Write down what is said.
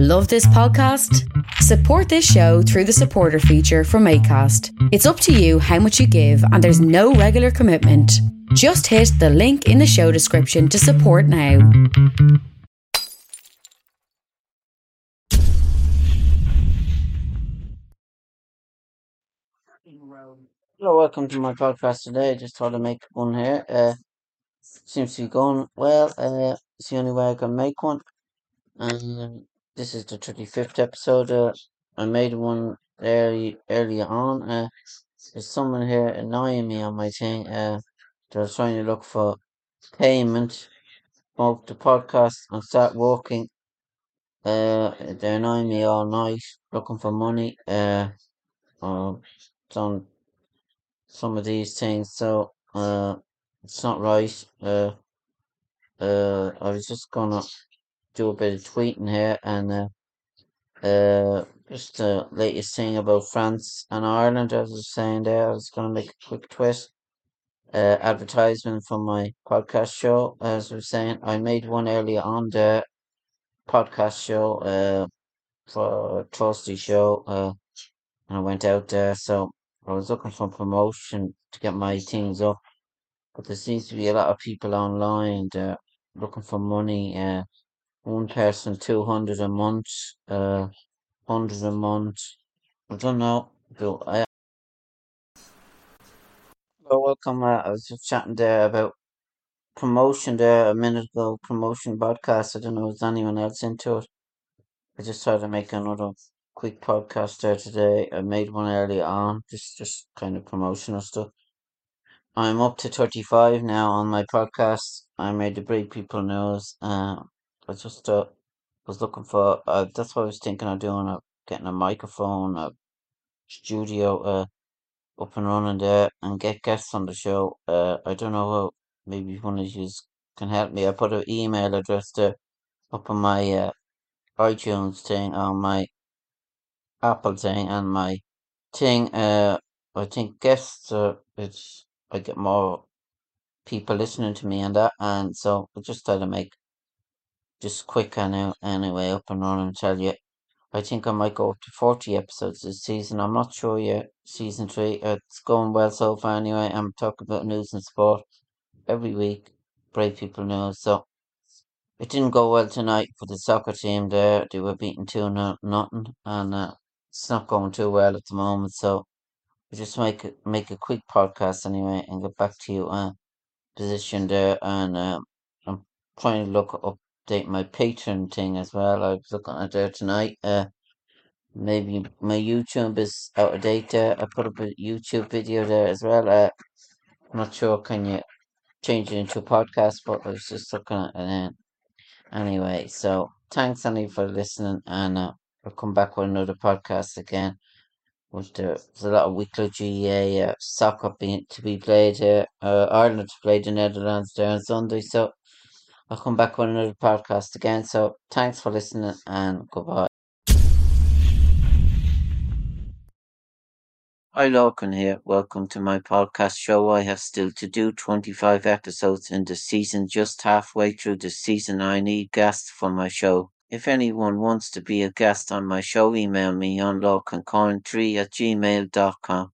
Love this podcast? Support this show through the supporter feature from ACAST. It's up to you how much you give, and there's no regular commitment. Just hit the link in the show description to support now. Hello, welcome to my podcast today. Just thought I'd make one here. Uh, seems to be going well. Uh, it's the only way I can make one. Um, this is the 35th episode. Uh, I made one early, early on. Uh, there's someone here annoying me on my thing. Uh, they're trying to look for payment of the podcast and start working. Uh, they're annoying me all night, looking for money. Uh, uh, on some of these things, so uh, it's not right. Uh, uh, I was just gonna do a bit of tweeting here, and uh, uh, just the latest thing about France and Ireland. As I was saying there, I was gonna make a quick twist. Uh, advertisement for my podcast show. As I was saying, I made one earlier on the podcast show. Uh, for Trusty show. Uh, and I went out there, so I was looking for promotion to get my things up, but there seems to be a lot of people online looking for money. Uh, one person two hundred a month, uh, hundred a month. I don't know. But I, well, welcome. Uh, I was just chatting there about promotion there a minute ago. Promotion podcast. I don't know if anyone else into it. I just tried to make another quick podcast there today. I made one earlier on, just just kind of promotional stuff. I'm up to 35 now on my podcast. I made the Break People News. Uh, I was just uh, was looking for, uh, that's what I was thinking of doing, uh, getting a microphone, a studio uh, up and running there, and get guests on the show. Uh, I don't know how, maybe one of you can help me. I put an email address there up on my uh, iTunes thing, on my Apple thing, and my thing. Uh, I think guests, uh, it's I get more people listening to me and that, and so I just try to make just quick anyway, anyway up and running tell you. I think I might go up to 40 episodes this season. I'm not sure yet. Season 3, it's going well so far anyway. I'm talking about news and sport every week. Brave People know. So it didn't go well tonight for the soccer team there. They were beaten 2 nothing, and uh, it's not going too well at the moment. So I just make a, make a quick podcast anyway and get back to you. Uh, position there, and um, I'm trying to look update my Patreon thing as well. I was looking at there tonight. Uh, maybe my YouTube is out of date there. I put up a YouTube video there as well. Uh, I'm not sure can you change it into a podcast, but I was just looking at it. And anyway, so thanks Annie for listening, and uh, I'll come back with another podcast again. Which there's a lot of weekly GA uh, soccer being to be played here. Uh, Ireland to play the Netherlands there on Sunday, so I'll come back with another podcast again. So thanks for listening and goodbye. Hi Lorcan here. Welcome to my podcast show. I have still to do 25 episodes in the season, just halfway through the season. I need guests for my show. If anyone wants to be a guest on my show, email me on lorcancoin3 at gmail.com.